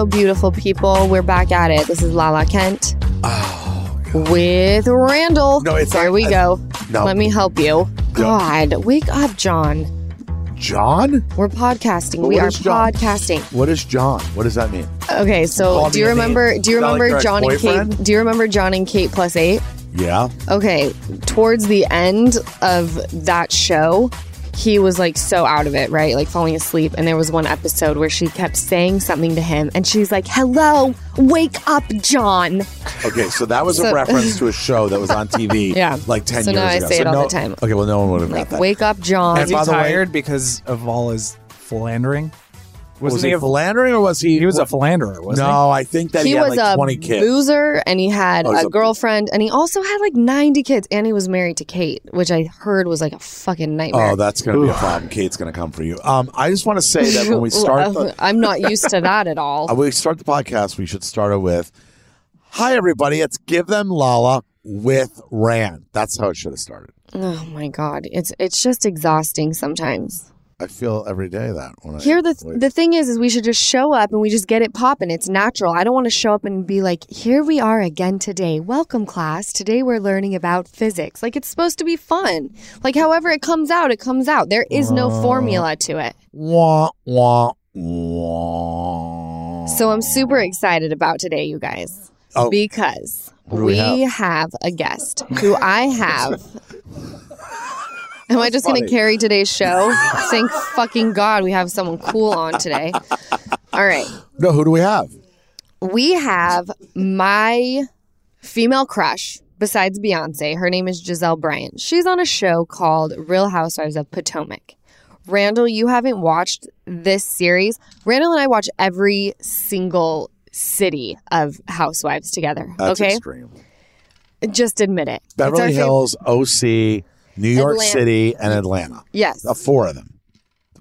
Hello, beautiful people. We're back at it. This is Lala Kent with Randall. Oh, No, it's there not- we I- go. no. Let me help you. God, wake up, John. John? We're podcasting. But we what are is John? podcasting. What is John? What does that mean? Okay, so Call do me you a remember? name. Do you Is that like remember your John and ex-boyfriend? Kate? Do you remember John and Kate plus eight? Yeah. Okay, towards the end of that show, he was like so out of it, right? Like falling asleep. And there was one episode where she kept saying something to him, and she's like, "Hello, wake up, John." Okay, so that was a reference to a show that was on TV Yeah. like 10 So years now I ago. say it all no, the time. Okay, well, no one would have got Like, that. wake up, John. And Was he by the way- tired because of all his philandering? Was Wasn't he he a- philandering or was he? He was a philanderer, wasn't no, I think that he, he had was like a 20 kids. boozer, and he had Oh, a a- girlfriend, and he also had like ninety kids, and he was married to Kate, which I heard was like a fucking nightmare. Oh, that's going to be a problem. Kate's going to come for you. Um, I just want to say that when we start the, I'm not used to that at all. uh, when we start the podcast, we should start it with, "Hi everybody, it's Give Them Lala with Rand." That's how it should have started. Oh my god, it's it's just exhausting sometimes. I feel every day that when I Here the wait. the thing is is we should just show up and we just get it popping. It's natural. I don't want to show up and be like, "Here we are again today. Welcome class. Today we're learning about physics." Like it's supposed to be fun. Like however it comes out, it comes out. There is no formula to it. wah wah wah. So I'm super excited about today, you guys. Oh. Because we, we have? have? a guest who I have Am I just going to carry today's show? Thank fucking God we have someone cool on today. All right. No, who do we have? We have my female crush besides Beyonce. Her name is Gizelle Bryant. She's on a show called Real Housewives of Potomac. Randall, you haven't watched this series. Randall and I watch every single city of Housewives together. That's okay? extreme. Just admit it. Beverly Hills, OC, New York Atlanta. City, and Atlanta. Yes. Uh, four of them.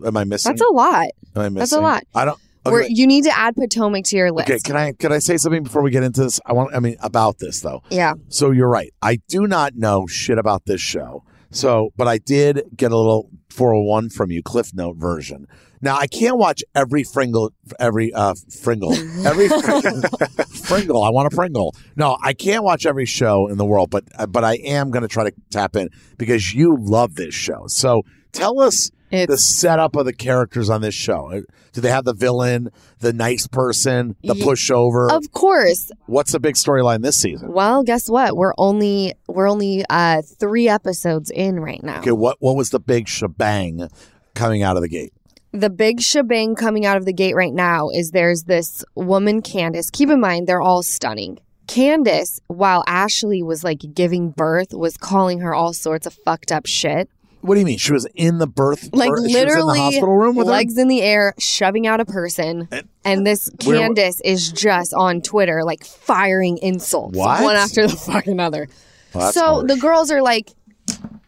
Am I missing? That's a lot. Am I missing? that's a lot. I don't. Okay, you need to add Potomac to your list. okay, can I can I say something before we get into this? I want. I mean, about this though. yeah. So you're right. I do not know shit about this show. So, but I did get a little 401 from you, Cliff Note version. Now I can't watch every Fringle, every uh Fringle, every Fringle. I want a Fringle. No, I can't watch every show in the world, but uh, but I am going to try to tap in because you love this show. So tell us the setup of the characters on this show. Uh, Do they have the villain, the nice person, the pushover? of course. What's the big storyline this season? Well, guess what? We're only we're only uh 3 episodes in right now. Okay, what what was the big shebang coming out of the gate? The big shebang coming out of the gate right now is there's this woman, Candiace. Keep in mind, they're all stunning. Candiace, while Ashley was like giving birth, was calling her all sorts of fucked up shit. What do you mean? She was in the birth, Like birth- literally, in the hospital room with her? legs in the air, shoving out a person. And- And this Where- Candiace is just on Twitter, like firing insults What? one after the fucking other. Well, so harsh. the girls are like,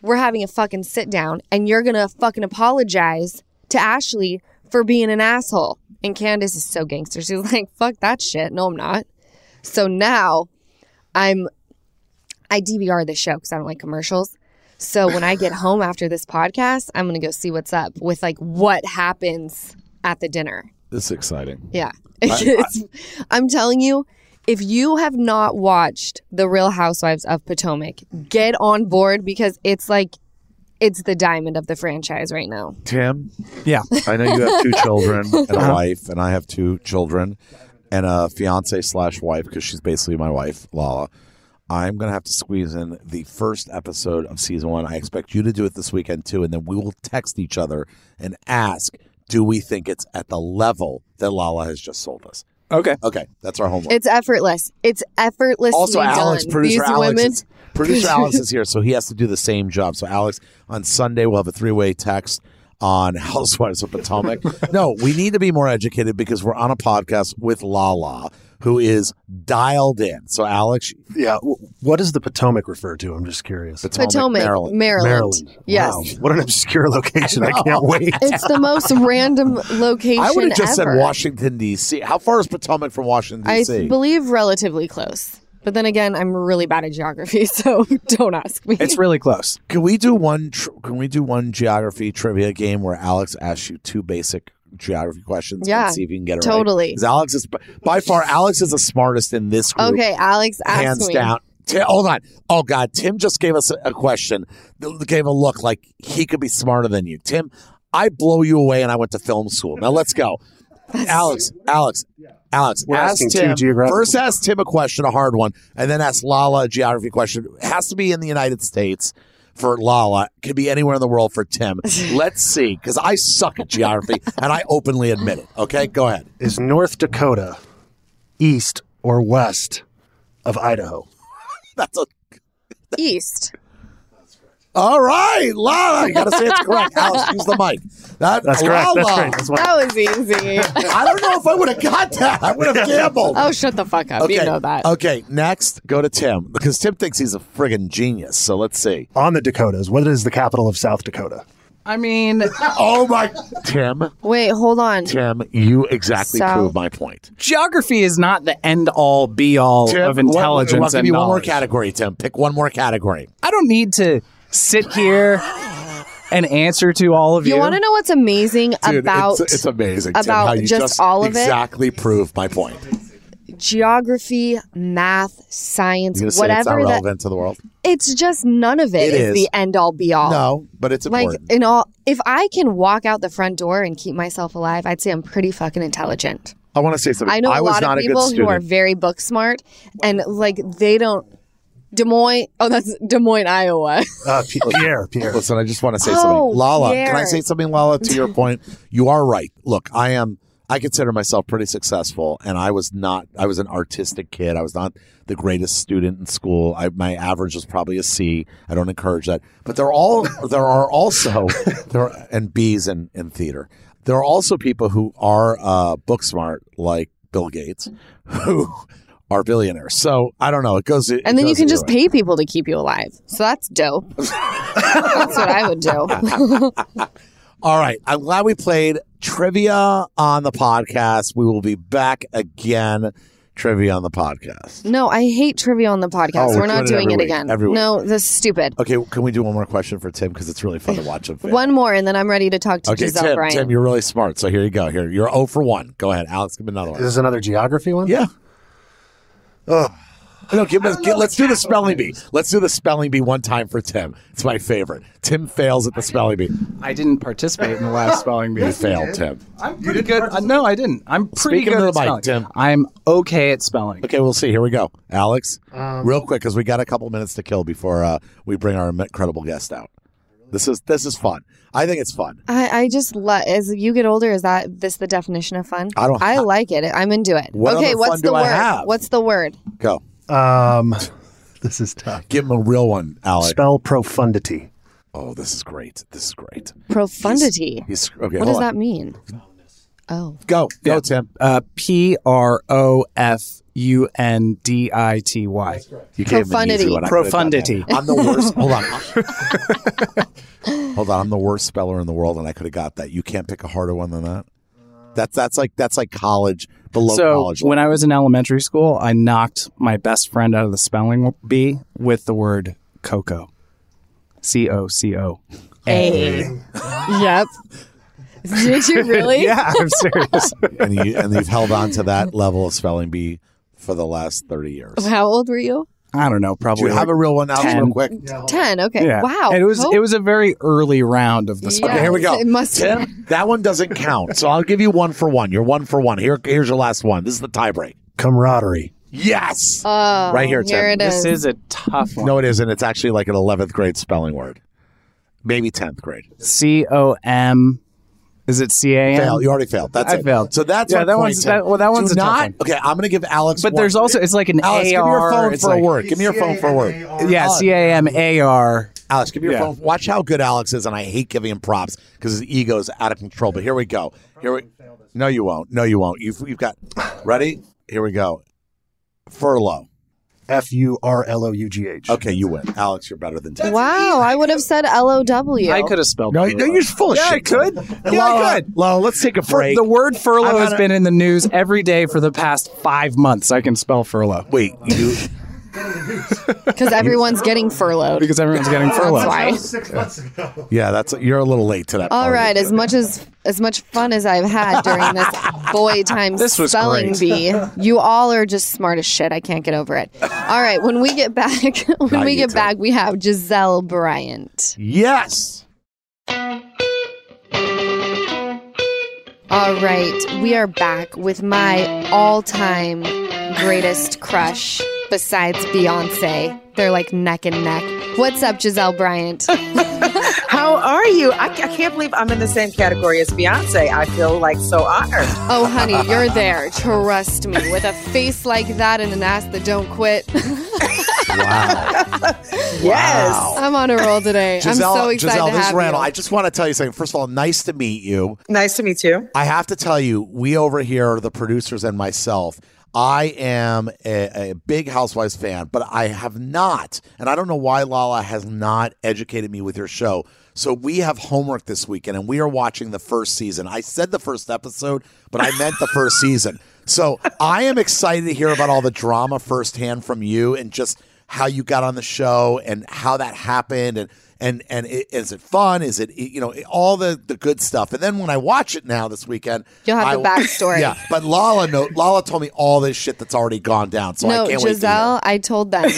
we're having a fucking sit down and you're gonna fucking apologize to Ashley for being an asshole. And Candiace is so gangster. She's like, fuck that shit. No, I'm not. So now I'm, I DVR this show because I don't like commercials. So when I get home after this podcast, I'm gonna go see what's up with like what happens at the dinner. this is exciting. Yeah. It's, I'm telling you, if you have not watched The Real Housewives of Potomac, get on board because it's like it's the diamond of the franchise right now. Tim, Yeah. I know you have two children and a Uh-huh. wife, and I have two children and a fiance slash wife because she's basically my wife, Lala. I'm gonna have to squeeze in the first episode of season one. I expect you to do it this weekend too, and then we will text each other and ask, do we think it's at the level that Lala has just sold us? Okay. Okay, that's our homework. It's effortless. It's effortlessly also Alex, done. producer These Alex, women, is, producer Alex is here, so he has to do the same job. So Alex, on Sunday we'll have a three way text on Housewives of Potomac. no, we need to be more educated because we're on a podcast with Lala, who is dialed in. So Alex, Yeah. What does the Potomac refer to? I'm just curious. Potomac, Potomac, Maryland. Maryland. Maryland. Yes. Wow. What an obscure location. I can't wait. It's the most random location I would have just ever. said Washington D.C. How far is Potomac from Washington D.C.? I believe relatively close. But then again, I'm really bad at geography, so don't ask me. It's really close. can we do one? Tr- can we do one geography trivia game where Alex asks you two basic geography questions Yeah, and see if you can get it totally. right. 'Cause Alex is by far Alex is the smartest in this group. Okay, Alex, ask hands me. down. Ti- hold on. Oh God, Tim just gave us a, a question. Gave a look like he could be smarter than you. Tim, I blow you away, and I went to film school. Now let's go. Alex, Alex, Alex. We're ask asking two Tim first. Ask Tim a question, a hard one, and then ask Lala a geography question. It has to be in the United States for Lala. Could be anywhere in the world for Tim. Let's see, because I suck at geography, and I openly admit it. Okay, go ahead. Is North Dakota east or west of Idaho? That's a East. All right, Lala. You got to say it's correct. Alice, use the mic. That, That's correct. That's Lala. great. That's what That was easy. I don't know if I would have got that. I would have gambled. oh, shut the fuck up. okay. You know that. Okay, next, go to Tim because Tim thinks he's a friggin' genius. So let's see. on the Dakotas. What is the capital of South Dakota? I mean, Oh my, Tim, Wait, hold on. Tim, you exactly So- proved my point. geography is not the end all be all Tim, of intelligence. I'll give and you one more knowledge. category, Tim. Pick one more category. I don't need to sit here and answer to all of you. You want to know what's amazing Dude, about it's, it's amazing Tim, about how you just all of it? exactly proved my point. geography, math, science, You're gonna it's not whatever that relevant to the world? it's just none of it It is is. the end all be all. No, but it's Like important. in all if I can walk out the front door and keep myself alive, I'd say I'm pretty fucking intelligent. I want to say something. I know a was lot of people who are very book smart and like they don't Des Moines. Oh, that's Des Moines, Iowa. Uh, Pierre. Pierre. Listen, I just want to say Oh, something. Lala, can I say something, Lala, to your point? You are right. Look, I am I consider myself pretty successful and I was not I was an artistic kid. I was not the greatest student in school. I, my average was probably a C. I don't encourage that. But there are all there are also there are, and B's in, in theater. There are also people who are uh, book smart like Bill Gates who are billionaires. So I don't know. It goes it And then you can just way. pay people to keep you alive. So that's dope. that's what I would do. All right. I'm glad we played trivia on the podcast. We will be back again. Trivia on the podcast. No, I hate trivia on the podcast. Oh, We're we're not doing it every it week, again. every week. No, this is stupid. Okay, can we do one more question for Tim because it's really fun to watch him. fail. One more, and then I'm ready to talk to Okay, Gizelle Tim. Bryant. Tim, you're really smart. So here you go. Here, you're 0 for one. Go ahead, Alex. Give me another one. Is one. this another geography one? Yeah. Oh. No, give us, get, let's do the spelling bee. Let's do the spelling bee one time for Tim. It's my favorite. Tim fails at the spelling bee. I didn't participate in the last spelling bee. You failed, Tim. I'm pretty good. Uh, no, I didn't. I'm pretty Speak into good the at mic, spelling. Tim. I'm okay at spelling. Okay, we'll see. Here we go. Alex, Um, real quick because we got a couple minutes to kill before uh, we bring our incredible guest out. This is this is fun. I think it's fun. I, I just let as you get older, is that this the definition of fun? I don't I ha- like it. I'm into it. What okay, what's the word? have? What's the word? Go. Um, this is tough. Give him a real one, Alex. Spell profundity. Oh, this is great. This is great. Profundity. He's okay. what does on. that mean? Oh, Go, go, Yeah. Tim. Uh, P R O F U N D I T Y. You gave him an easy Profundity. one. Profundity. I'm the worst. hold on. hold on. I'm the worst speller in the world, and I could have got that. You can't pick a harder one than that. That's that's like that's like college below so college. when I was in elementary school, I knocked my best friend out of the spelling bee with the word cocoa. C O C O. A. yep. Did you really? Yeah, I'm serious. and you and you've held on to that level of spelling bee for the last thirty years. How old were you? I don't know, probably you have a real one, Alex, 10. real quick? Ten. Okay. yeah. Wow. And it was Oh, it was a very early round of the spelling. yeah, here we go. It must. Tim, that one doesn't count. So I'll give you one for one. You're one for one. Here, here's your last one. This is the tiebreak. Camaraderie. Yes. Oh, Right here, Tim. Here it is. This is a tough one. no, it isn't. It's actually like an 11th grade spelling word. Maybe 10th grade. C O M. Is it C A Fail. You already failed. That's I it. failed. So that's Yeah, that one's- that- well, that one's Do a tough not, one. Okay, I'm going to give Alex But one. there's also it's like an Alex, give me your phone for a word. Give me your phone for a word. Yeah, C A M A R. Alex, give me your Yeah. phone. Watch how good Alex is, and I hate giving him props because his ego is out of control. But here we go. Here we. No, you won't. No, you won't. You've you've got. Ready? Here we go. Furlough. F U R L O U G H. Okay, you win, Alex. You're better than Tim. Wow, I would have said L O W. I could have spelled. No, furlough. no, you're full of Yeah, I shit. could. Tim. Yeah, I could. Lo, let's take a break. the word furlough has gonna- been in the news every day for the past five months. I can spell furlough. Wait, you. Because everyone's getting furloughed. because everyone's getting That's furloughed. why. Six months ago. Yeah, that's you're a little late to that. All party. right, as much as as much fun as I've had during this boy time This was spelling great. bee, you all are just smart as shit. I can't get over it. All right, when we get back, when Not we you get two. back, we have Gizelle Bryant. Yes. All right, we are back with my all-time greatest crush besides Beyonce. They're like neck and neck. What's up, Gizelle Bryant? How are you? I, I can't believe I'm in the same category as Beyonce. I feel like so honored. Oh, honey, you're there. Trust me. With a face like that and an ass that don't quit, Wow. Yes. I'm on a roll today. Gizelle, I'm so excited Gizelle, to this is Randall. you. I just want to tell you something. First of all, nice to meet you. Nice to meet you. I have to tell you, we over here, the producers and myself, I am a, a big Housewives fan, but I have not, and I don't know why Lala has not educated me with your show. So we have homework this weekend, and we are watching the first season. I said the first episode, but I meant the first season. So I am excited to hear about all the drama firsthand from you, and just how you got on the show and how that happened, and and and i- is it fun? Is it you know all the the good stuff? And then when I watch it now this weekend, You'll have the backstory. Yeah, but Lala, no, Lala told me all this shit that's already gone down. So I no, can't wait to Gizelle, hear. I told them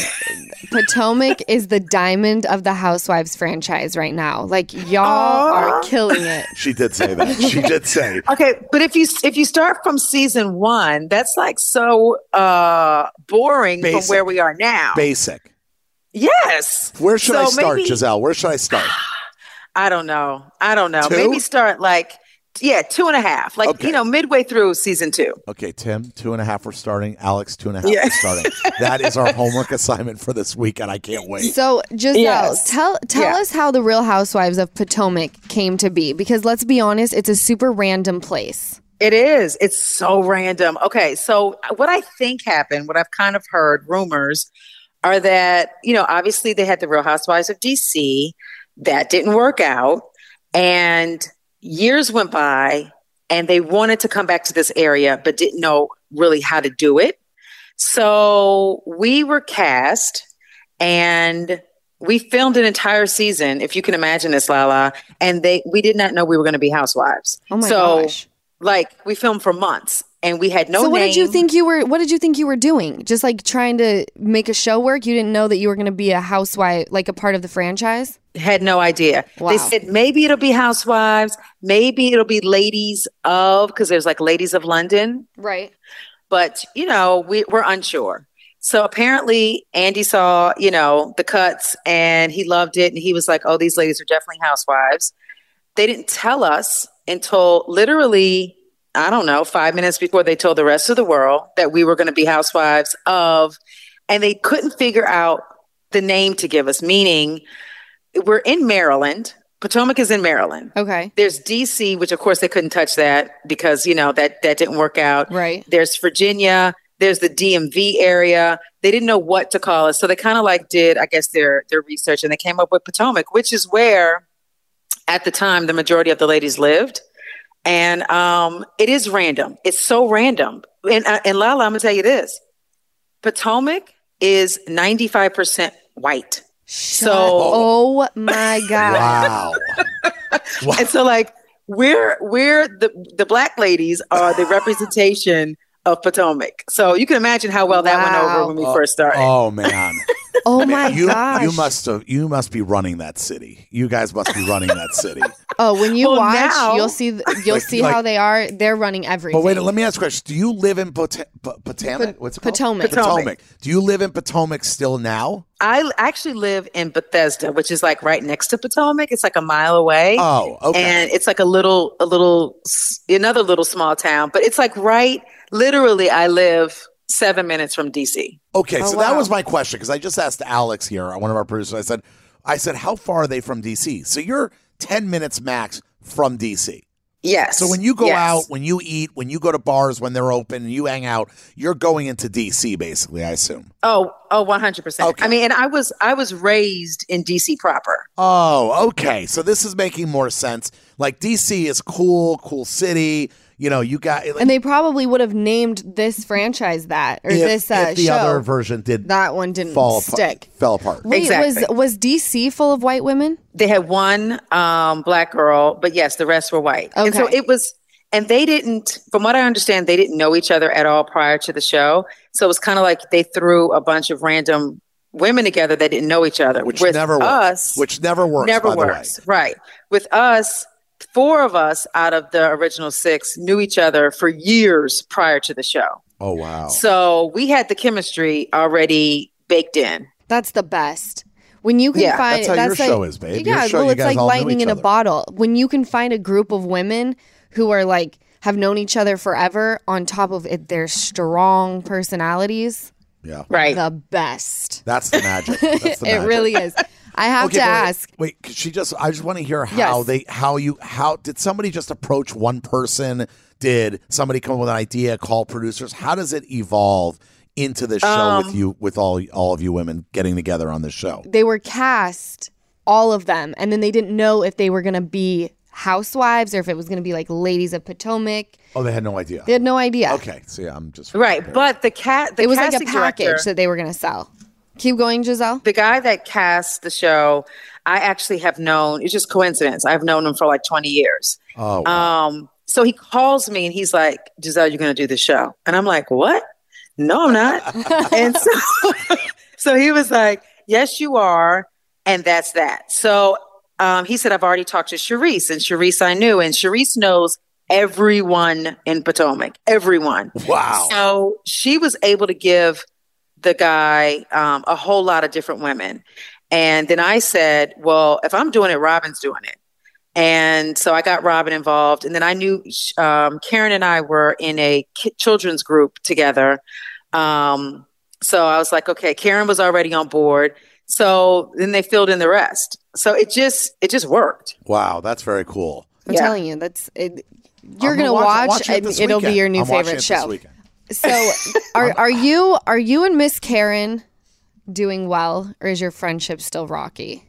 Potomac is the diamond of the Housewives franchise right now. Like y'all are killing it. She did say that. She did say. Okay, but if you if you start from season one, that's like so uh boring Basic. from where we are now. Basic. Yes. Where should I start, maybe- Gizelle? Where should I start? I don't know. I don't know. Two? Maybe start like yeah, two and a half. Like Okay. you know, midway through season two. Okay, Tim, two and a half. We're starting. Alex, two and a half. Yeah. We're starting. That is our homework assignment for this week, and I can't wait. So Gizelle, Yes. tell tell Yeah. us how the Real Housewives of Potomac came to be. Because let's be honest, it's a super random place. It is. It's so random. Okay, so what I think happened, what I've kind of heard rumors are that, you know, obviously they had the Real Housewives of DC. That didn't work out. And years went by and they wanted to come back to this area, but didn't know really how to do it. So we were cast and we filmed an entire season, if you can imagine this, Lala. And they we did not know we were going to be housewives. Oh my so, gosh. like we filmed for months and we had no so what name. did you think you were what did you think you were doing? Just like trying to make a show work? You didn't know that you were going to be a housewife like a part of the franchise? had no idea. Wow. They said maybe it'll be housewives, maybe it'll be ladies of because there's like ladies of London, Right. but you know, we, we're unsure. So apparently Andy saw, you know, the cuts and he loved it and he was like, "Oh, these ladies are definitely housewives." They didn't tell us until literally I don't know, 5 minutes before they told the rest of the world that we were going to be housewives of and they couldn't figure out the name to give us, meaning we're in Maryland. Potomac is in Maryland. Okay. There's DC, which of course they couldn't touch that because you know that that didn't work out. Right. There's Virginia. There's the DMV area. They didn't know what to call us. so they kind of like did, I guess, their their research, and they came up with Potomac, which is where, at the time, the majority of the ladies lived. And um, it is random. It's so random. And uh, and Lala, I'm gonna tell you this: Potomac is 95 percent white. So, So oh my god. Wow. Wow. and so like we're we're the the black ladies are the representation of Potomac. So you can imagine how well that went over when we first started. Oh man. Oh my you gosh. you must have you must be running that city. You guys must be running that city. Oh, when you Well, watch, now- you'll see you'll Like- see like- how they are. They're running everything. But wait, let me ask a question. Do you live in Pot- Pot- Potomac? What's it called? Potomac. Potomac. Do you live in Potomac still now? I actually live in Bethesda, which is like right next to Potomac. It's like a mile away. Oh, okay. And it's like a little a little another little small town, but it's like right literally I live 7 minutes from DC. Okay, Oh, so that was my question because I just asked Alex here, one of our producers. I said, I said, how far are they from DC? So you're ten minutes max from DC. Yes. So when you go Yes. out, when you eat, when you go to bars when they're open, and you hang out, you're going into DC basically. I assume. Oh, oh, 100%. Okay. I mean, and I was I was raised in DC proper. Oh, okay. So this is making more sense. Like DC is cool, cool city. You know, you got And they probably would have named this franchise that or if, this uh, if the show. other version did that one didn't fall stick. apart, fell apart. Wait, Exactly. was was DC full of white women? They had one um, black girl, but yes, the rest were white. And so it was, and they didn't, from what I understand, they didn't know each other at all prior to the show. So it was kind of like they threw a bunch of random women together that didn't know each other. which With never works. us, which never works. never by works. The way. Right. With us, four of us out of the original six knew each other for years prior to the show. Oh wow. So we had the chemistry already baked in. That's the best. When you can Yeah, find that's how that's your like, show is, babe. Yeah, show, well, it's like lightning each in a bottle. When you can find a group of women who are like have known each other forever, on top of it, their strong personalities, Yeah. Right. the best. That's the magic. That's the It magic. really is. I have Okay, to but wait, ask. Wait, could she just I just want to hear how Yes. they how you how did somebody just approach one person? Did somebody come up with an idea, call producers? How does it evolve into the show Um, with you with all all of you women getting together on this show? They were cast, all of them, and then they didn't know if they were going to be housewives or if it was going to be like ladies of Potomac. Oh, they had no idea. They had no idea. Okay, so yeah, I'm just Right. But the cat, the It was like a package director- that they were going to sell. Keep going, Gizelle. the guy that cast the show, I actually have known. It's just coincidence. I've known him for like twenty years. Oh, wow. Um, so he calls me and he's like, "Gizelle, you're going to do the show," and I'm like, "What? No, I'm not." and so, so he was like, "Yes, you are," and that's that. So um, he said, "I've already talked to Charrisse, and Charrisse I knew, and Charrisse knows." Everyone in Potomac, everyone. wow. So she was able to give the guy um, a whole lot of different women. And then I said, well, if I'm doing it, Robyn's doing it. And so I got Robyn involved. And then I knew um, Karen and I were in a ki- children's group together. Um, so I was like, okay, Karen was already on board. So then they filled in the rest. So it just it just worked. Wow, that's very cool. I'm Yeah. telling you, that's it. You're I'm gonna watch- I'm watch, watching it and it'll be your new I'm favorite it this show. So, are are you are you and Miss Karen doing well, or is your friendship still rocky?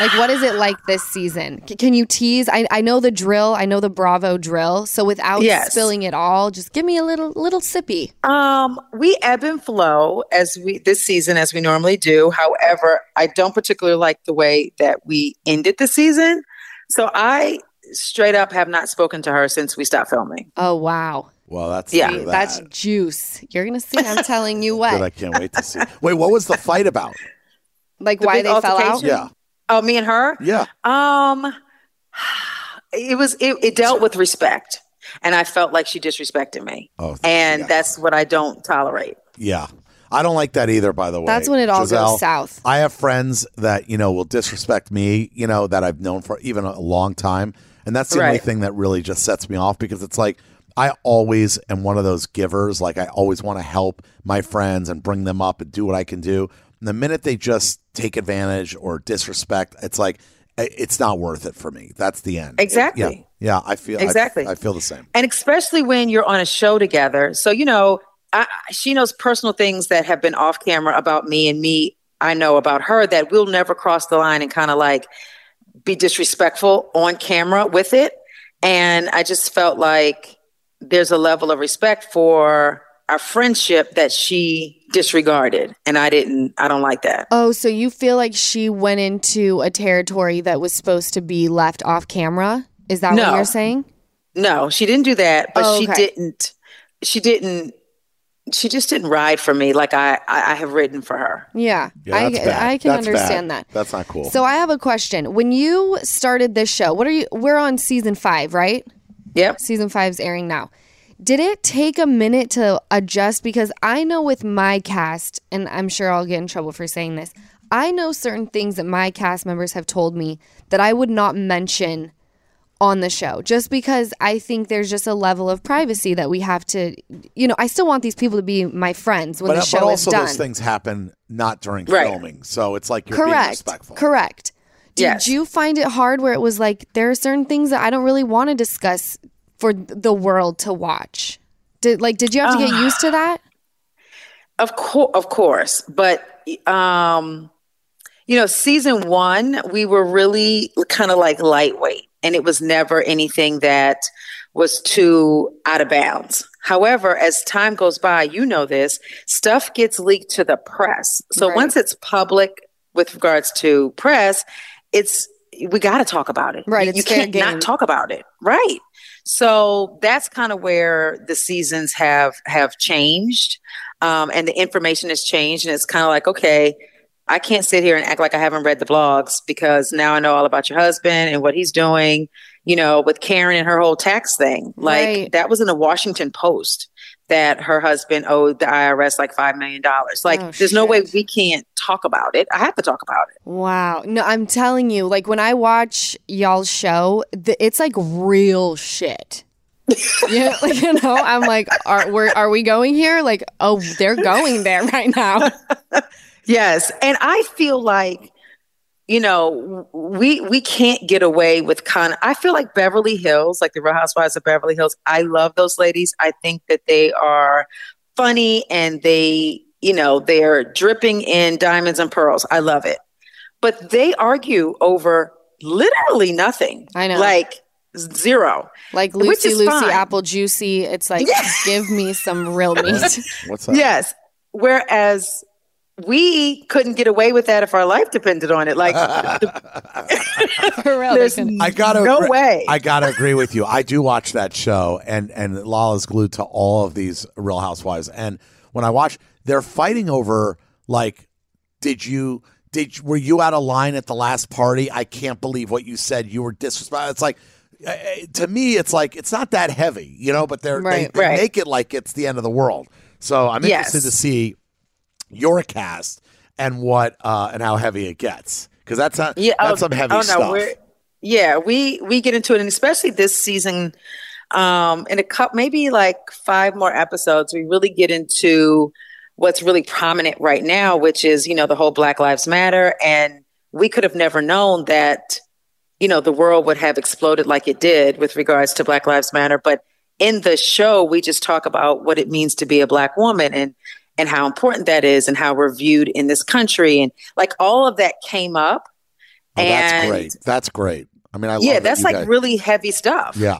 Like, what is it like this season? C- can you tease? I, I know the drill. I know the Bravo drill. So, without Yes. spilling it all, just give me a little little sippy. Um, we ebb and flow as we this season as we normally do. However, I don't particularly like the way that we ended the season. So I straight up have not spoken to her since we stopped filming. Oh wow, Well, that's Yeah, that. that's juice. You're gonna see. I'm telling you Good, I can't wait to see. Wait, what was the fight about? Like The why they fell out. Yeah, Oh, me and her? yeah. Um it was it, it dealt with respect. And I felt like she disrespected me. Oh, And yeah. that's what I don't tolerate. Yeah. I don't like that either, by the way. That's when it all Gizelle. goes south. I have friends that, you know, will disrespect me, you know, that I've known for even a long time. And that's the only thing that really just sets me off because it's like I always am one of those givers. Like I always want to help my friends and bring them up and do what I can do. And the minute they just take advantage or disrespect, it's like eh, it's not worth it for me. That's the end. Exactly. Yeah. Yeah. I feel I- Exactly. I, feel the same. and especially when you're on a show together. So you know, I, she knows personal things that have been off camera about me, and me, I know about her that we'll never cross the line and kind of like be disrespectful on camera with it. And I just felt like there's a level of respect for our friendship that she disregarded, and I didn't. I don't like that. Oh, so you feel like she went into a territory that was supposed to be left off camera? Is that what you're saying? No, she didn't do that, but Oh, she didn't. She didn't. She just didn't ride for me like I I, I have ridden for her. Yeah, Yeah, I, that's bad. I can That's bad. understand that. That's not cool. So I have a question. When you started this show, what are you? We're on season five, right? Yep. Season five's airing now. Did it take a minute to adjust? Because I know with my cast, and I'm sure I'll get in trouble for saying this. I know certain things that my cast members have told me that I would not mention on the show just because I think there's just a level of privacy that we have to, you know, I still want these people to be my friends when but, the uh, but show also is done. those things happen not during Right. filming. So it's like you're being Correct. respectful. Correct. Did Yes. you find it hard where it was like there are certain things that I don't really want to discuss for the world to watch? Did like did you have to get used to that? Of course, of course, but um, you know, season one we were really kind of like lightweight, and it was never anything that was too out of bounds. However, as time goes by, you know this, stuff gets leaked to the press. So Right. once it's public with regards to press, it's we got to talk about it. Right, You, you can't not talk about it. Right. So that's kind of where the seasons have have changed, um, and the information has changed, and it's kind of like okay. I can't sit here and act like I haven't read the blogs because now I know all about your husband and what he's doing, you know, with Karen and her whole tax thing. Like Right. that was in the Washington Post that her husband owed the IRS like $5 million. Like Oh, there's no way we can't talk about it. I have to talk about it. Wow. No, I'm telling you, like when I watch y'all's show, th- it's like real shit. yeah, like, you know, I'm like, are we are we going here? Like, oh, they're going there right now. Yes, and I feel like you know we we can't get away with kind of. I feel like Beverly Hills, like the Real Housewives of Beverly Hills. I love those ladies. I think that they are funny and they you know they're dripping in diamonds and pearls. I love it, but they argue over literally nothing. I know. like zero. Like Which Lucy is Lucy fine. Apple Juicy. It's like, give me some real meat. What's that? Yes. Whereas we couldn't get away with that if our life depended on it. Like For real. they there's I gotta no agree- way. I gotta agree with you. I do watch that show, and and Lala's glued to all of these Real Housewives. And when I watch, they're fighting over like, did you did were you out of line at the last party? I can't believe what you said. You were disrespectful. It's like. uh, uh, To me, it's like it's not that heavy, you know. But they're Right. they, they Right. make it like it's the end of the world. So I'm interested Yes. to see your cast and what uh and how heavy it gets because that's not Yeah, that's oh, some heavy oh, no, stuff. yeah, we we get into it, and especially this season, um, in a cup, maybe like five more episodes, we really get into what's really prominent right now, which is you know the whole Black Lives Matter, and we could have never known that you know the world would have exploded like it did with regards to Black Lives Matter, but in the show we just talk about what it means to be a black woman and and how important that is and how we're viewed in this country and like all of that came up Oh, that's great. That's great. I mean, I yeah love that's you like guys- really heavy stuff yeah,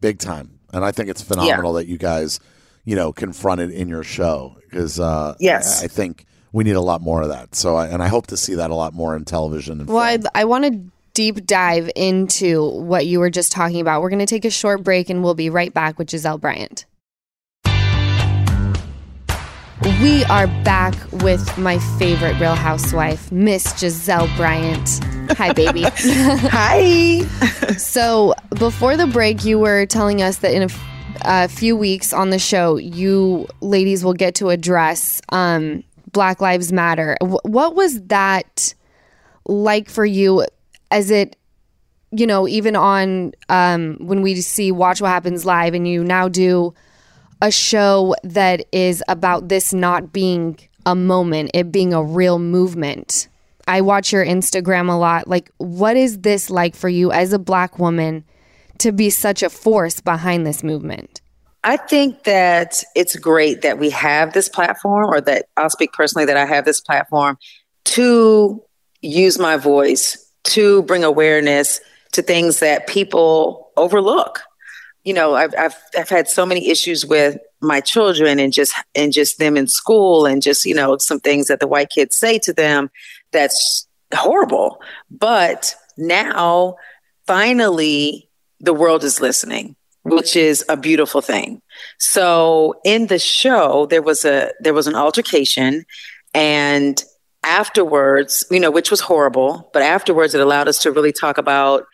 big time. And I think it's phenomenal that you guys, you know, confront it in your show because uh, Yes. I I think we need a lot more of that. So, I, and I hope to see that a lot more in television. And Well, I, film. I want to deep dive into what you were just talking about. We're going to take a short break and we'll be right back with Gizelle Bryant. We are back with my favorite Real Housewife, Miss Gizelle Bryant. Hi, baby. hi so, before the break, you were telling us that in a, f- a few weeks on the show, you ladies will get to address um, Black Lives Matter. Wh- what was that like for you? As it, you know, even on um, when we see Watch What Happens Live, and you now do a show that is about this not being a moment, it being a real movement. I watch your Instagram a lot. Like, what is this like for you as a black woman to be such a force behind this movement? I think that it's great that we have this platform, or that I'll speak personally that I have this platform to use my voice to bring awareness to things that people overlook. You know, I've I've I've had so many issues with my children and just and just them in school and just you know some things that the white kids say to them that's horrible. But now, finally, the world is listening which is a beautiful thing. So in the show there was a there was an altercation and afterwards, you know, which was horrible, but afterwards it allowed us to really talk about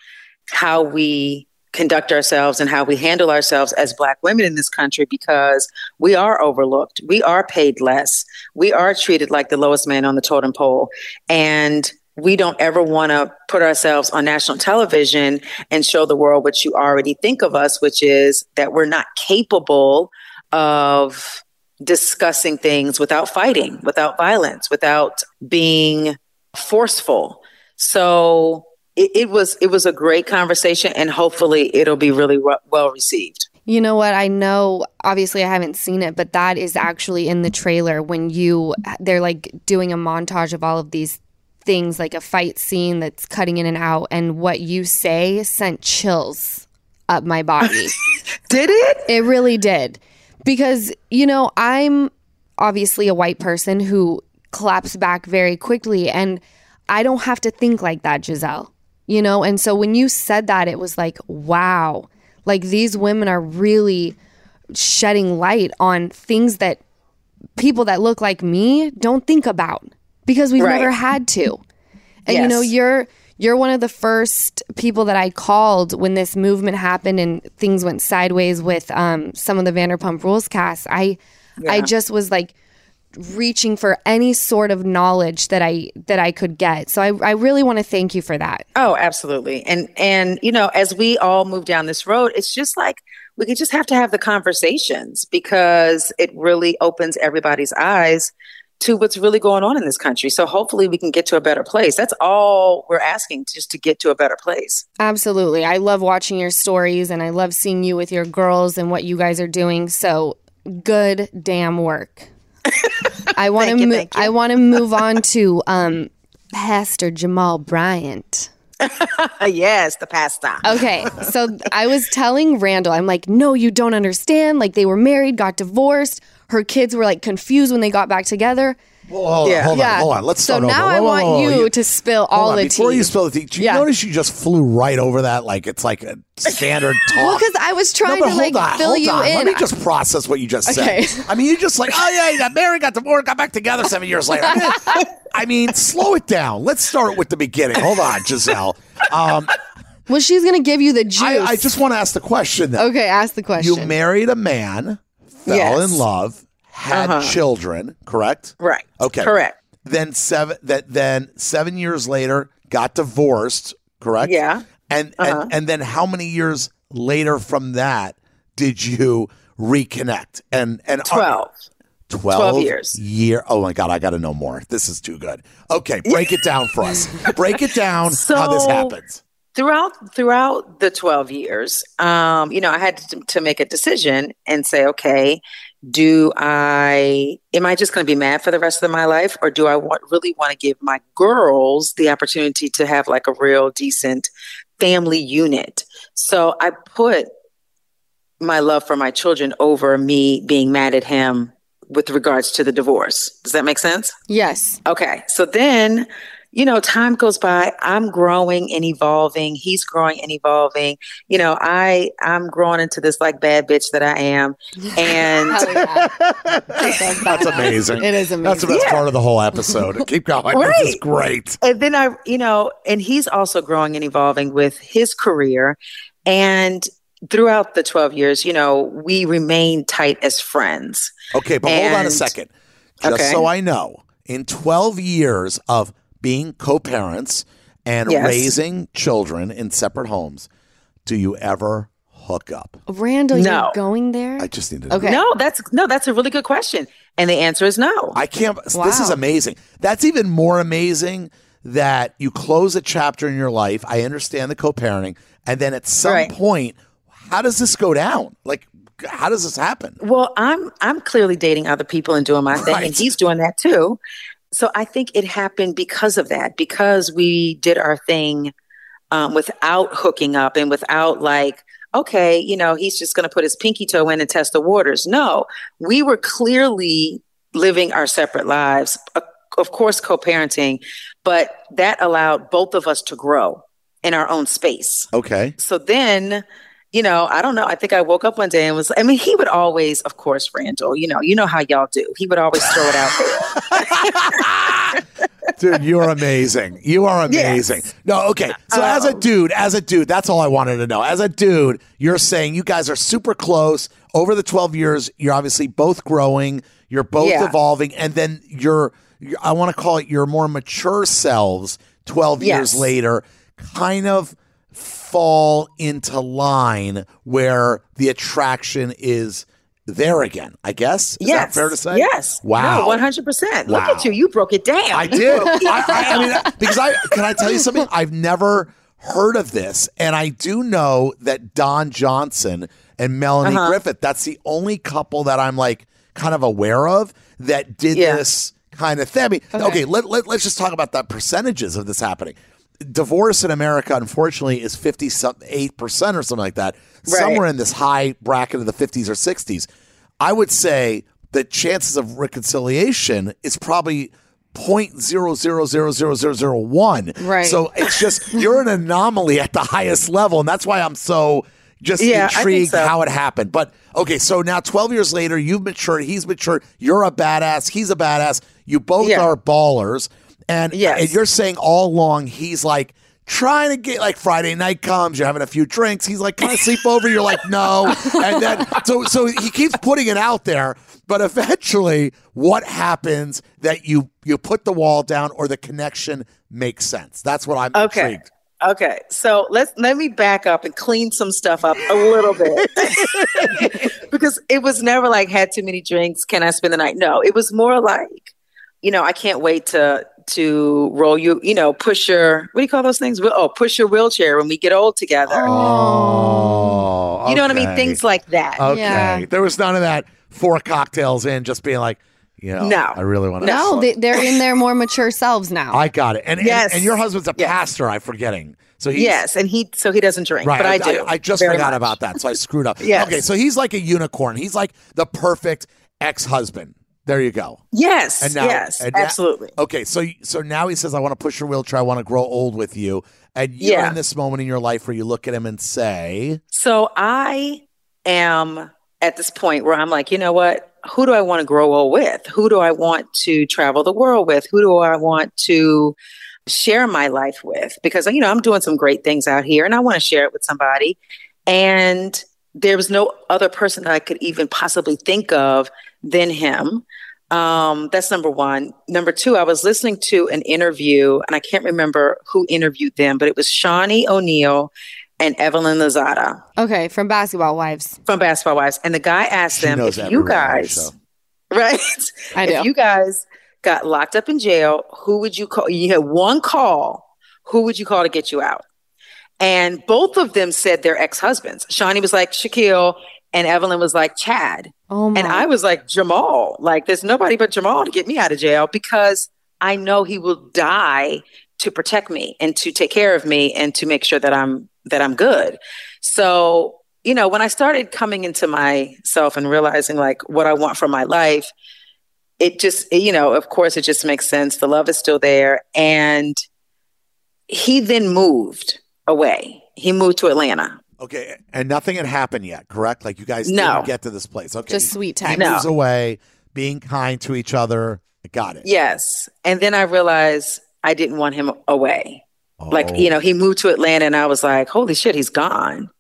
how we conduct ourselves and how we handle ourselves as black women in this country because we are overlooked. We are paid less. We are treated like the lowest man on the totem pole and we don't ever want to put ourselves on national television and show the world what you already think of us, which is that we're not capable of discussing things without fighting, without violence, without being forceful. So it, it was it was a great conversation, and hopefully it'll be really w- well received. You know what? I know, obviously, I haven't seen it, but that is actually in the trailer when you, they're like doing a montage of all of these things, like a fight scene that's cutting in and out. And what you say sent chills up my body. Did it? It really did. Because, you know, I'm obviously a white person who claps back very quickly and I don't have to think like that, Gizelle. You know, and so when you said that, it was like, wow, like these women are really shedding light on things that people that look like me don't think about because we've Right. never had to. And you know, you're you're one of the first people that I called when this movement happened and things went sideways with um, some of the Vanderpump Rules cast. I I just was like reaching for any sort of knowledge that I that I could get. So I, I really want to thank you for that. Oh, absolutely. And and you know, as we all move down this road, it's just like we could just have to have the conversations because it really opens everybody's eyes to what's really going on in this country. So hopefully we can get to a better place. That's all we're asking just to get to a better place. Absolutely. I love watching your stories and I love seeing you with your girls and what you guys are doing. So good damn work. I want to mo- I want to move on to um Pastor Jamal Bryant. Yes, the pasta. Okay, so I was telling Randall, I'm like, no, you don't understand. Like they were married, got divorced. Her kids were like confused when they got back together. Well, hold Yeah. on, hold yeah. on, hold on. Let's so start now over. I Whoa, whoa, want whoa, whoa. you to spill all on, the Before tea. you spill the tea, do you Yeah. notice you just flew right over that like it's like a standard talk? well, because I was trying but to like on, fill you on. in. Let me just process what you just Okay. said. I mean, you just like, oh yeah, you got got divorced, got back together seven years later. I mean, slow it down. Let's start with the beginning. Hold on, Gizelle. Um, well, she's gonna give you the juice. I, I just want to ask the question. Though. okay. Ask the question. You married a man, fell Yes. in love, had children, correct? Right. Okay. Correct. Then seven that then seven years later got divorced, correct? Yeah. And Uh-huh. and and then how many years later from that did you reconnect? And and 12. 12, years. Year. Oh my god, I got to know more. This is too good. Okay, break it down for us. Break it down how this happens. throughout throughout the 12 years um you know i had to, to make a decision and say okay do i am i just going to be mad for the rest of my life or do i want, really want to give my girls the opportunity to have like a real decent family unit so i put my love for my children over me being mad at him with regards to the divorce does that make sense yes. Okay. So then, you know, time goes by. I'm growing and evolving. He's growing and evolving. You know, I I'm growing into this like bad bitch that I am. And yeah. That's amazing. It is amazing. That's the best part of the whole episode. Keep going. This is great. and then I, you know, and he's also growing and evolving with his career. And throughout the 12 years, you know, we remain tight as friends. Okay, but hold on a second. Just Okay. so I know, in 12 years of being co parents and Yes. raising children in separate homes, do you ever hook up? Randall, No. you're going there. I just need to know. Okay. No, that's no, that's a really good question. And the answer is no. I can't. This is amazing. That's even more amazing that you close a chapter in your life. I understand the co parenting. And then at some Right. point, how does this go down? Like, how does this happen? Well, I'm I'm clearly dating other people and doing my thing, Right. and he's doing that too. So I think it happened because of that, because we did our thing um, without hooking up and without like, okay, you know, he's just going to put his pinky toe in and test the waters. No, we were clearly living our separate lives, of- of course, co-parenting, but that allowed both of us to grow in our own space Okay. so then you know i don't know i think i woke up one day and was i mean he would always of course randall you know you know how y'all do he would always throw it out there Dude, you're amazing. You are amazing. Yes. No, okay. So as a Um, dude, as a dude, that's all I wanted to know. As a dude, you're saying you guys are super close. Over the 12 years, you're obviously both growing, you're both Yeah. evolving, and then you're, you're I want to call it your more mature selves 12 years later kind of fall into line where the attraction is there again, I guess. Is yes that fair to say? yes Wow. no, 100% look Wow. at you you broke it down I did. I, I, I mean, because I can I tell you something? I've never heard of this, and I do know that Don Johnson and Melanie Uh-huh. Griffith. That's the only couple that I'm like kind of aware of that did Yeah. this kind of thing. I mean, okay, let, let, let's just talk about the percentages of this happening. Divorce in America, unfortunately, is 58% or something like that. Somewhere in this high bracket of the 50s or 60s. I would say the chances of reconciliation is probably 0.0000001. Right. So it's just, you're an anomaly at the highest level. And that's why I'm so just Yeah, intrigued so. how it happened. But okay, so now 12 years later, you've matured, he's matured, you're a badass, he's a badass. You both Yeah. are ballers. And, uh, Yes. and you're saying all along he's like trying to get like Friday night comes, you're having a few drinks, he's like, Can I sleep over? You're like, no. And then so so he keeps putting it out there, but eventually what happens that you you put the wall down or the connection makes sense. That's what I'm Okay. intrigued. Okay, so let's let me back up and clean some stuff up a little bit because it was never like had too many drinks. Can I spend the night? No, it was more like, you know, I can't wait to to roll you. You know, push your what do you call those things? Oh, push your wheelchair when we get old together. Oh, oh You know what I mean? Things like that. Okay. Yeah. There was none of that four cocktails in, just being like, you know, No. I really want to. No, they, they're in their more mature selves now. I got it. And, and- Yes. and, your husband's a Yes. pastor, I'm forgetting. So he's, Yes, and he so he doesn't drink, Right. but I, do. I, just forgot much. about that. So I screwed up. Yes. Okay. So he's like a unicorn. He's like the perfect ex husband. There you go. Yes, And now- yes, and now- absolutely. Okay. So so now he says, I want to push your wheelchair. I want to grow old with you. And you're Yeah. in this moment in your life where you look at him and say, So I am at this point where I'm like, you know what? Who do I want to grow old with? Who do I want to travel the world with? Who do I want to share my life with? Because, you know, I'm doing some great things out here and I want to share it with somebody. And there was no other person that I could even possibly think of than him. Um, that's number one. Number two, I was listening to an interview, and I can't remember who interviewed them, but it was Shaunie O'Neal and Evelyn Lozada okay, from Basketball Wives. from Basketball Wives. And the guy asked She them, if you guys, show. right? I do. If you guys got locked up in jail, who would you call? You had one call. Who would you call to get you out? And both of them said their ex-husbands. Shawnee was like Shaquille, and Evelyn was like Chad. Oh my. And I was like, Jamal, like, there's nobody but Jamal to get me out of jail because I know he will die to protect me and to take care of me and to make sure that I'm that I'm good. So, you know, when I started coming into myself and realizing like what I want from my life, it just, you know, of course it just makes sense. The love is still there. And he then moved away. He moved to Atlanta. Okay, and nothing had happened yet, correct? Like you guys No. didn't get to this place. Okay, Just sweet time. No. away, being kind to each other. I got it. Yes. And then I realized I didn't want him away. Like, Oh. you know, he oh. moved to Atlanta and I was like, holy shit, he's gone.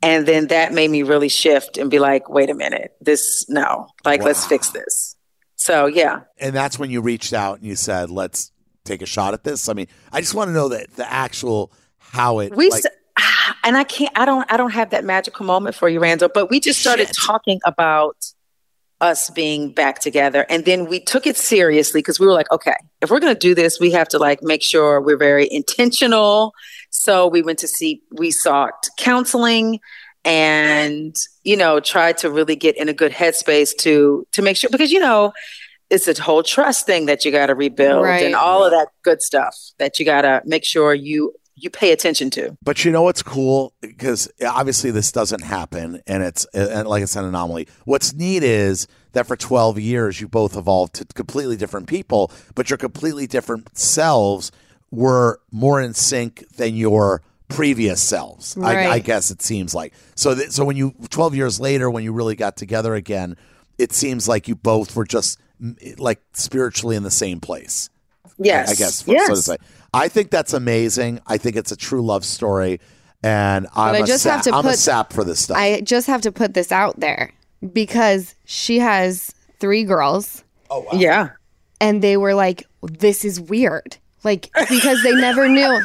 And then that made me really shift and be like, wait a minute, this, no, like, let's fix this. So, yeah. and that's when you reached out and you said, "Let's take a shot at this." I mean, I just want to know that the actual how it. We, like, s- and I can't, I don't, I don't have that magical moment for you, Randall, but we just started Shit. talking about us being back together. And then we took it seriously because we were like, okay, if we're going to do this, we have to like make sure we're very intentional. So we went to see, we sought counseling and, you know, tried to really get in a good headspace to, to make sure, because, you know, it's a whole trust thing that you got to rebuild Right. and all of that good stuff that you got to make sure you, you pay attention to. But you know what's cool because obviously this doesn't happen, and it's and like it's an anomaly. What's neat is that for twelve years you both evolved to completely different people, but your completely different selves were more in sync than your previous selves. I, I guess it seems like so. That, so when you twelve years later, when you really got together again, it seems like you both were just like spiritually in the same place. Yes. I guess, Yes. so to say. I think that's amazing. I think it's a true love story, and I'm, I a, just sap, have to I'm a put- sap for this stuff. I just have to put this out there because she has three girls Oh, wow. Yeah. and they were like, this is weird. Like, because they never knew.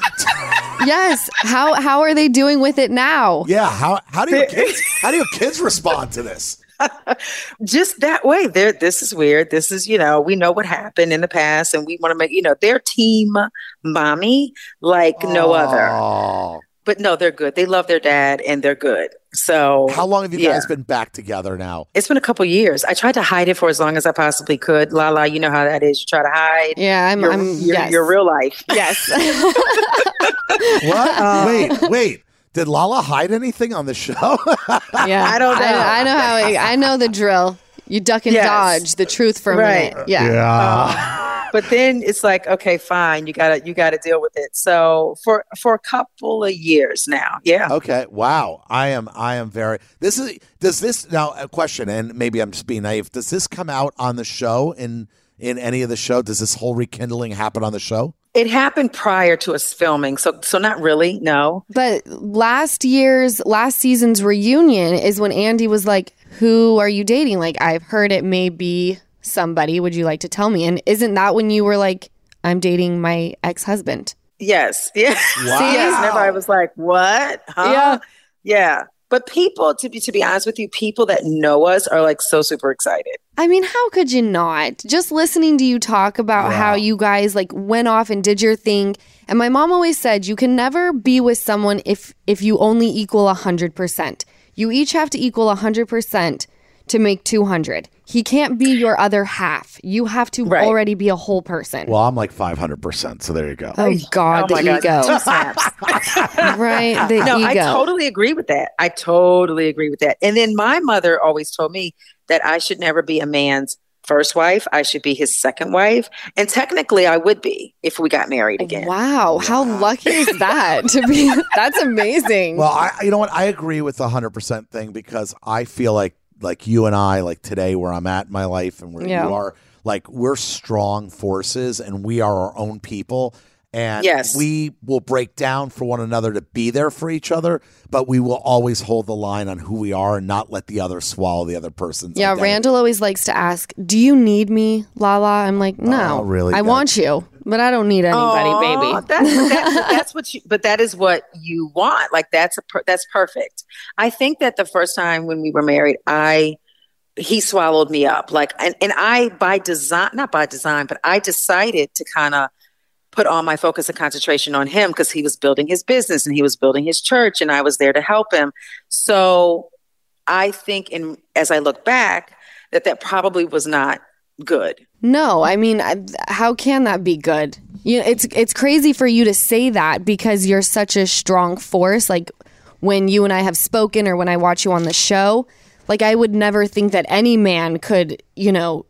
yes. How how are they doing with it now? yeah, how how do your kids how do your kids respond to this? Just that way. There this is weird. This is, you know, we know what happened in the past and we want to make, you know, their team mommy like no other. But no, they're good. They love their dad and they're good. So How long have you yeah. guys been back together now? It's been a couple years. I tried to hide it for as long as I possibly could. Lala, you know how that is. You try to hide Yeah, I'm. your, I'm your, yes. your real life. Yes. What? wait, wait. Did Lala hide anything on the show? yeah. I don't know. I, I know how. It, I know the drill. You duck and Yes. dodge the truth for a Right. minute. Yeah. Yeah. Um, but then it's like, okay, fine, you gotta you gotta deal with it. So for for a couple of years now, yeah. okay. Wow. I am. I am very. This is. Does this now a question? And maybe I'm just being naive. Does this come out on the show in in any of the show? Does this whole rekindling happen on the show? It happened prior to us filming, so so not really, no. But last year's last season's reunion is when Andy was like, "Who are you dating?" Like I've heard it may be somebody. Would you like to tell me? And isn't that when you were like, "I'm dating my ex husband"? Yes. Yeah. Wow. See, yes. And everybody was like, What? Huh? Yeah. Yeah. But people, to be to be honest with you, people that know us are like so super excited. I mean, how could you not? Just listening to you talk about Yeah. how you guys like went off and did your thing. And my mom always said you can never be with someone if if you only equal 100%. You each have to equal 100% to make 200. He can't be your other half. You have to Right. already be a whole person. Well, I'm like 500. percent So there you go. oh god, oh my the God. Ego. snaps. right? The no, ego. I totally agree with that. I totally agree with that. And then my mother always told me that I should never be a man's first wife. I should be his second wife. And technically, I would be if we got married again. Wow, how lucky is that to be That's amazing. Well, I you know what I agree with the hundred percent thing because I feel like like you and I like today where I'm at in my life and where Yeah. you are like we're strong forces and we are our own people and Yes. we will break down for one another to be there for each other, but we will always hold the line on who we are and not let the other swallow the other person's. Yeah, identity. Randall always likes to ask, "Do you need me, Lala?" I'm like, oh, "No, Oh, really? I want you, but I don't need anybody, Aw, baby." That's, that's, that's what you. But that is what you want. Like that's a per, that's perfect. I think that the first time when we were married, I he swallowed me up. Like and and I by design, not by design, but I decided to kind of put all my focus and concentration on him because he was building his business and he was building his church and I was there to help him. So I think in as I look back that that probably was not good. No, I mean, I- how can that be good? You know, it's it's crazy for you to say that because you're such a strong force. Like when you and I have spoken, or when I watch you on the show, like I would never think that any man could, you know,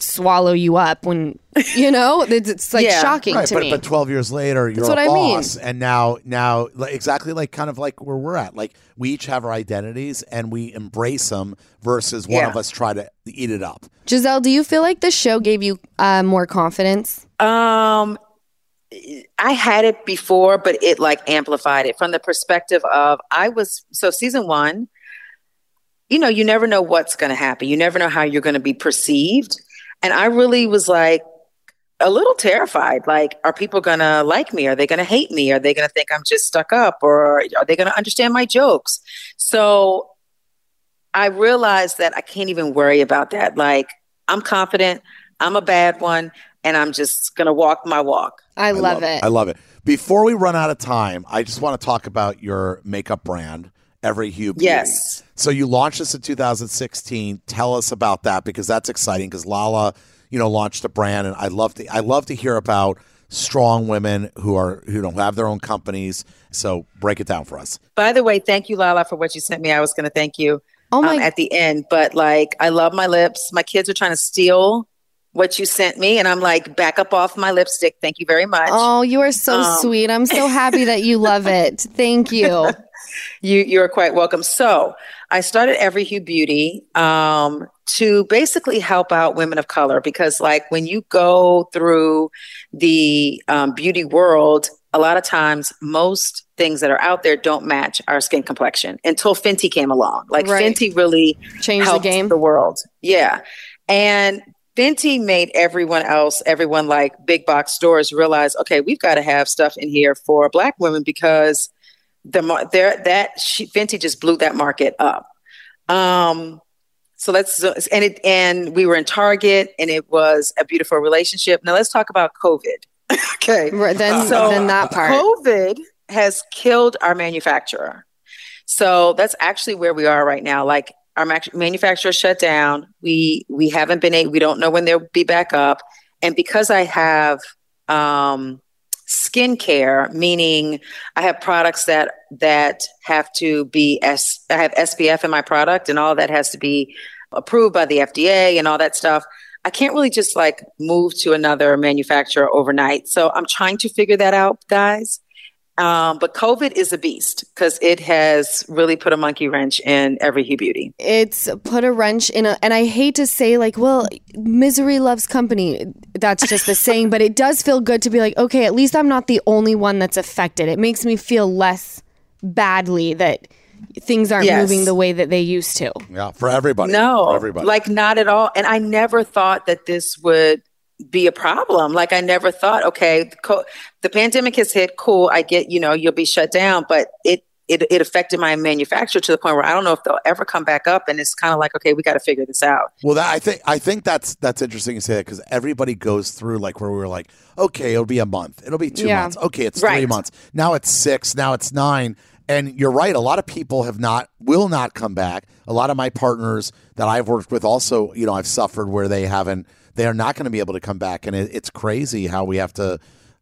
swallow you up when you know it's, it's like Yeah. shocking Right, to but, me. but 12 years later, you're what a I mean. and now, now, like, exactly like kind of like where we're at. Like we each have our identities, and we embrace them versus one Yeah. of us try to eat it up. Gizelle, do you feel like the show gave you uh, more confidence? Um, I had it before, but it like amplified it from the perspective of I was so season one. You know, you never know what's going to happen. You never know how you're going to be perceived, and I really was like a little terrified. Like, are people going to like me? Are they going to hate me? Are they going to think I'm just stuck up, or are they going to understand my jokes? So I realized that I can't even worry about that. Like, I'm confident. I'm a bad one, and I'm just going to walk my walk. I, love, it. I love it. Before we run out of time, I just want to talk about your makeup brand, Every Hue Beauty. Yes. So you launched this in 2016. Tell us about that because that's exciting. Because Lala, you know, launched a brand, and I love to I love to hear about strong women who are who don't have their own companies. So break it down for us. By the way, thank you, Lala, for what you sent me. I was going to thank you oh my um, at the end, but like, I love my lips. My kids are trying to steal what you sent me, and I'm like, back up off my lipstick. Thank you very much. Oh, you are so Um, sweet. I'm so happy that you love it. Thank you. You you're quite welcome. So I started Every Hue Beauty um, to basically help out women of color because, like, when you go through the um, beauty world, a lot of times most things that are out there don't match our skin complexion until Fenty came along. Like Right. Fenty really Change the game. the world. Yeah. And Fenty made everyone else, everyone like big box stores realize, okay, we've got to have stuff in here for black women because the there that she, Fenty just blew that market up. Um so let's and it and we were in Target and it was a beautiful relationship. Now let's talk about COVID. okay. Right, then, So then that part. COVID has killed our manufacturer. So that's actually where we are right now. Like our manufacturer shut down. We we haven't been able. We don't know when they'll be back up. And because I have um, skincare, meaning I have products that that have to be S. I have SPF in my product, and all that has to be approved by the FDA and all that stuff. I can't really just like move to another manufacturer overnight. So I'm trying to figure that out, guys. Um, but COVID is a beast because it has really put a monkey wrench in every Hue Beauty. It's put a wrench in a, and I hate to say like, well, misery loves company. That's just the saying, but it does feel good to be like, okay, at least I'm not the only one that's affected. It makes me feel less badly that things aren't Yes. moving the way that they used to. Yeah, for everybody. No, for everybody. like not at all. And I never thought that this would be a problem. Like I never thought, okay, the, co- the pandemic has hit. Cool, I get. You know, you'll be shut down, but it. It, it affected my manufacturer to the point where I don't know if they'll ever come back up, and it's kind of like, okay, we got to figure this out. Well, that, I think I think that's that's interesting to say that because everybody goes through like where we were like, okay, it'll be a month, it'll be two Yeah. months, okay, it's three months, now it's six, now it's nine, and you're right. A lot of people have not, will not come back. A lot of my partners that I've worked with also, you know, I've suffered where they haven't, they are not going to be able to come back, and it, it's crazy how we have to,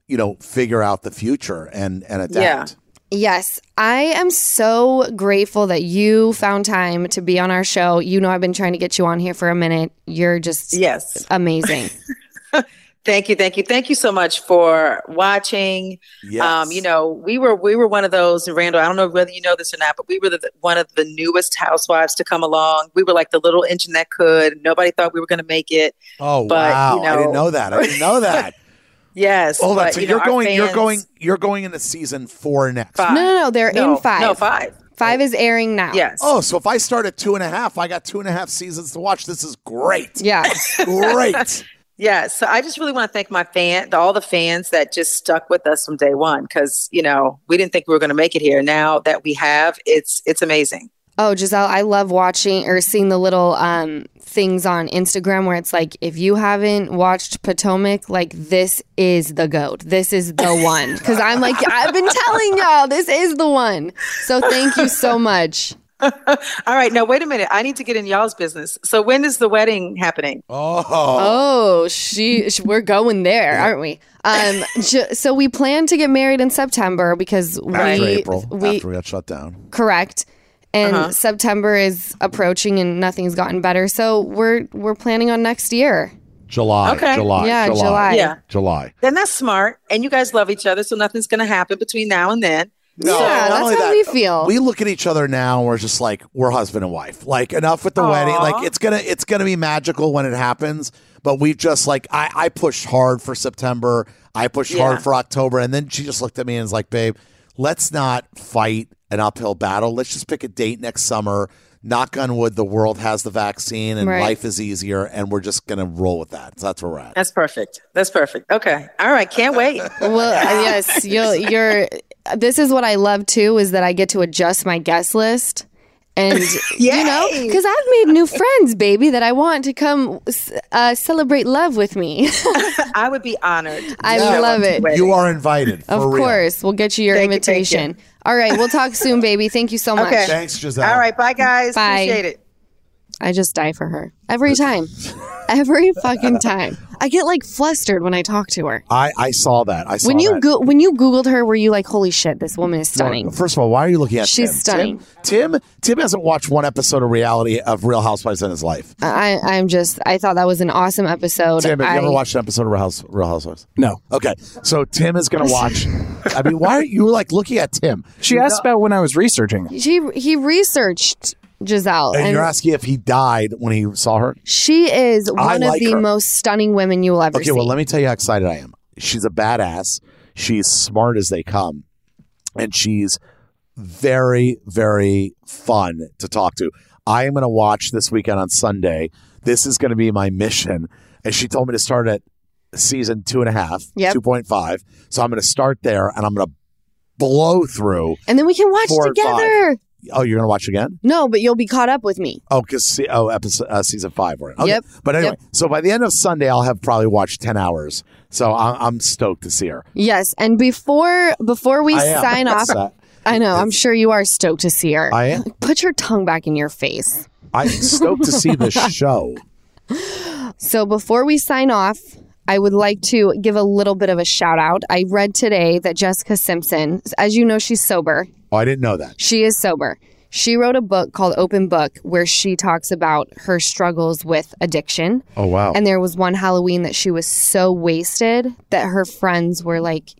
you know, figure out the future and and adapt. Yeah. Yes, I am so grateful that you found time to be on our show. You know, I've been trying to get you on here for a minute. You're just Yes. amazing. Thank you, thank you, thank you so much for watching. Yes. Um, you know, we were we were one of those, Randall. I don't know whether you know this or not, but we were the, one of the newest housewives to come along. We were like the little engine that could. Nobody thought we were going to make it. oh but, wow, you I didn't know- know that. I didn't know that. Yes. Hold on, so you you're know, our going, you're going, you're going into season four next. Five. No, no, no. They're No, in five. No, five. Five is airing now. Yes. Oh, so if I start at two and a half, I got two and a half seasons to watch. This is great. Yeah. Great. Yeah, so I just really want to thank my fan, all the fans that just stuck with us from day one, because you know we didn't think we were going to make it here. Now that we have, it's it's amazing. Oh, Gizelle, I love watching or seeing the little um, things on Instagram where it's like, if you haven't watched Potomac, like this is the goat. This is the one. Because I'm like, I've been telling y'all, this is the one. So thank you so much. All right, now wait a minute. I need to get in y'all's business. So when is the wedding happening? Oh, Oh, she, sh we're going there, aren't we? Um, ju- so we plan to get married in September because we, after April, we after we got shut down. correct. And Uh-huh. September is approaching and nothing's gotten better. So we're we're planning on next year. July, Okay. July, Yeah, July, July. Yeah, July. then that's smart. And you guys love each other, so nothing's going to happen between now and then. No, yeah, that's how that, we feel. We look at each other now and we're just like we're husband and wife. Like enough with the wedding. Like it's gonna it's gonna be magical when it happens. But we've just like I, I pushed hard for September. I pushed Yeah. hard for October, and then she just looked at me and was like, "Babe, let's not fight an uphill battle. Let's just pick a date next summer. Knock on wood, the world has the vaccine and Right. life is easier, and we're just gonna roll with that. So that's where we're at. That's perfect. That's perfect. Okay. All right. Can't wait. well, uh, yes, you'll, you're. This is what I love too is that I get to adjust my guest list. And you know, because I've made new friends, baby, that I want to come uh, celebrate love with me. I would be honored. I show love it. You are invited. For of real. course, we'll get you your Thank you, you. invitation. All right, we'll talk soon, baby. Thank you so much. Okay. Thanks, Gizelle. All right. Bye, guys. Bye. Appreciate it. I just die for her every time, every fucking time. I get like flustered when I talk to her. I, I saw that. I saw When you that. go- when you googled her, were you like, "Holy shit, this woman is stunning"? Well, First of all, why are you looking at She's Tim? stunning. Tim, Tim, Tim hasn't watched one episode of reality of Real Housewives in his life. I, I'm just, I thought that was an awesome episode. Tim, have I, you ever watched an episode of Real, House, Real Housewives? No. Okay, so Tim is going to watch. I mean, why are you like looking at Tim? She asked about when I was researching. She he researched Gizelle, And, and, you're asking if he died when he saw her. she is one of the her. most stunning women you will ever see. Okay, see. well, let me tell you how excited I am. She's a badass. She's smart as they come, and she's very, very fun to talk to. I am going to watch this weekend on Sunday. This is going to be my mission. And she told me to start at season two and a half, Yep. 2.5. So I'm going to start there and I'm going to blow through. and then we can watch Four and five. together. Oh, you're going to watch again? No, but you'll be caught up with me. Oh, because oh, episode uh, season five we're. Okay. Yep. But anyway, Yep. so by the end of Sunday, I'll have probably watched ten hours. So I'm, I'm stoked to see her. Yes, and before before we I sign off, Upset. I know. I'm sure you are stoked to see her. I am. Put your tongue back in your face. I'm stoked to see the show. So before we sign off, I would like to give a little bit of a shout out. I read today that Jessica Simpson, as you know, she's sober. Oh, I didn't know that. She is sober. She wrote a book called Open Book where she talks about her struggles with addiction. Oh wow. And there was one Halloween that she was so wasted that her friends were like,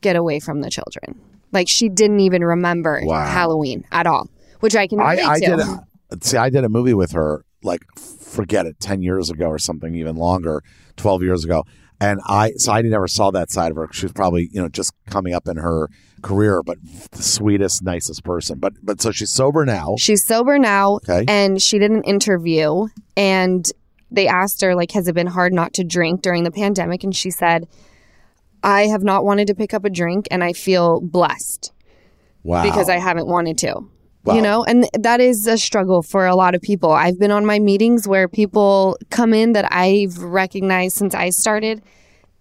get away from the children. Like she didn't even remember Wow. Halloween at all, which I can I, relate I to. did a, see I did a movie with her like forget it 10 years ago or something even longer 12 years ago and I so I never saw that side of her she was probably you know just coming up in her career but the sweetest nicest person but but so she's sober now She's sober now, Okay. and she did an interview, and they asked her like, "Has it been hard not to drink during the pandemic?" And she said, "I have not wanted to pick up a drink, and I feel blessed wow because I haven't wanted to." Wow. You know, and that is a struggle for a lot of people. I've been on my meetings where people come in that I've recognized since I started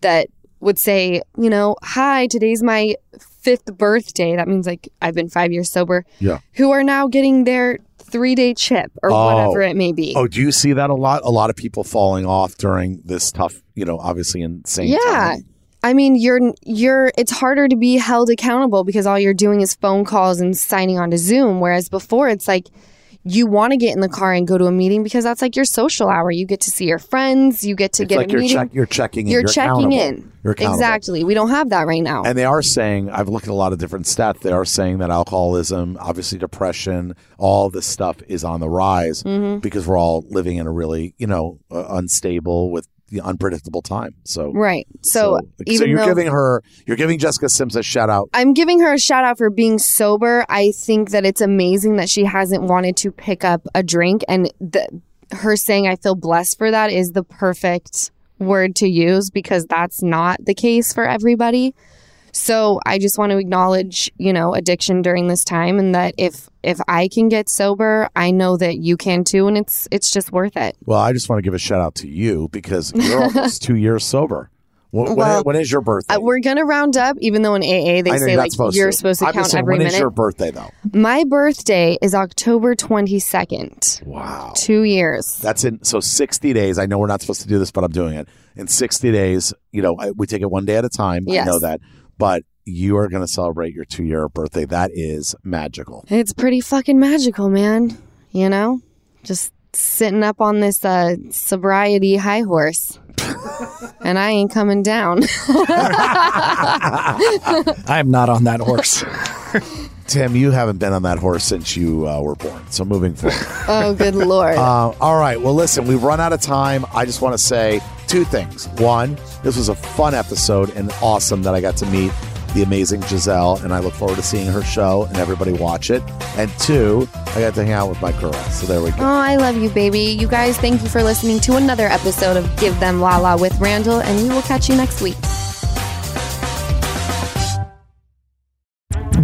that would say, you know, hi, today's my fifth birthday. That means like I've been five years sober. Yeah. Who are now getting their three day chip or Oh. whatever it may be. Oh, do you see that a lot? A lot of people falling off during this tough, you know, obviously insane yeah. time. I mean, you're you're it's harder to be held accountable because all you're doing is phone calls and signing on to Zoom whereas before it's like you want to get in the car and go to a meeting because that's like your social hour. You get to see your friends, you get to It's get like a you're, meeting. check, you're checking in. you're, You're checking in. You're. Exactly. We don't have that right now. And they are saying, I've looked at a lot of different stats. They are saying that alcoholism, obviously depression, all this stuff is on the rise Mm-hmm. because we're all living in a really, you know, uh, unstable with the unpredictable time. So, right. So, so even you're though giving her, you're giving Jessica Sims a shout out. I'm giving her a shout out for being sober. I think that it's amazing that she hasn't wanted to pick up a drink and the, her saying I feel blessed for that is the perfect word to use because that's not the case for everybody. So I just want to acknowledge, you know, addiction during this time and that if if I can get sober, I know that you can too and it's it's just worth it. Well, I just want to give a shout out to you because you're almost two years sober. When, when- Well, when is your birthday? Uh, we're going to round up even though in AA they say you're like supposed you're to. supposed to I'm count saying, every when is minute. your birthday though? My birthday is October 22nd. Wow. 2 years. That's in so 60 days. I know we're not supposed to do this, but I'm doing it. In 60 days, you know, I, we take it one day at a time. Yes. I know that. But you are going to celebrate your two year birthday. That is magical. It's pretty fucking magical, man. You know? Just sitting up on this uh, sobriety high horse. and I ain't coming down. I am not on that horse. Tim, you haven't been on that horse since you uh, were born. So moving forward. oh, good lord. Uh, all right. Well, listen, we've run out of time. I just want to say two things. One, this was a fun episode and awesome that I got to meet the amazing Gizelle, and I look forward to seeing her show and everybody watch it. And two, I got to hang out with my girl. So there we go. Oh, I love you, baby. You guys, thank you for listening to another episode of Give Them Lala with Randall, and we will catch you next week.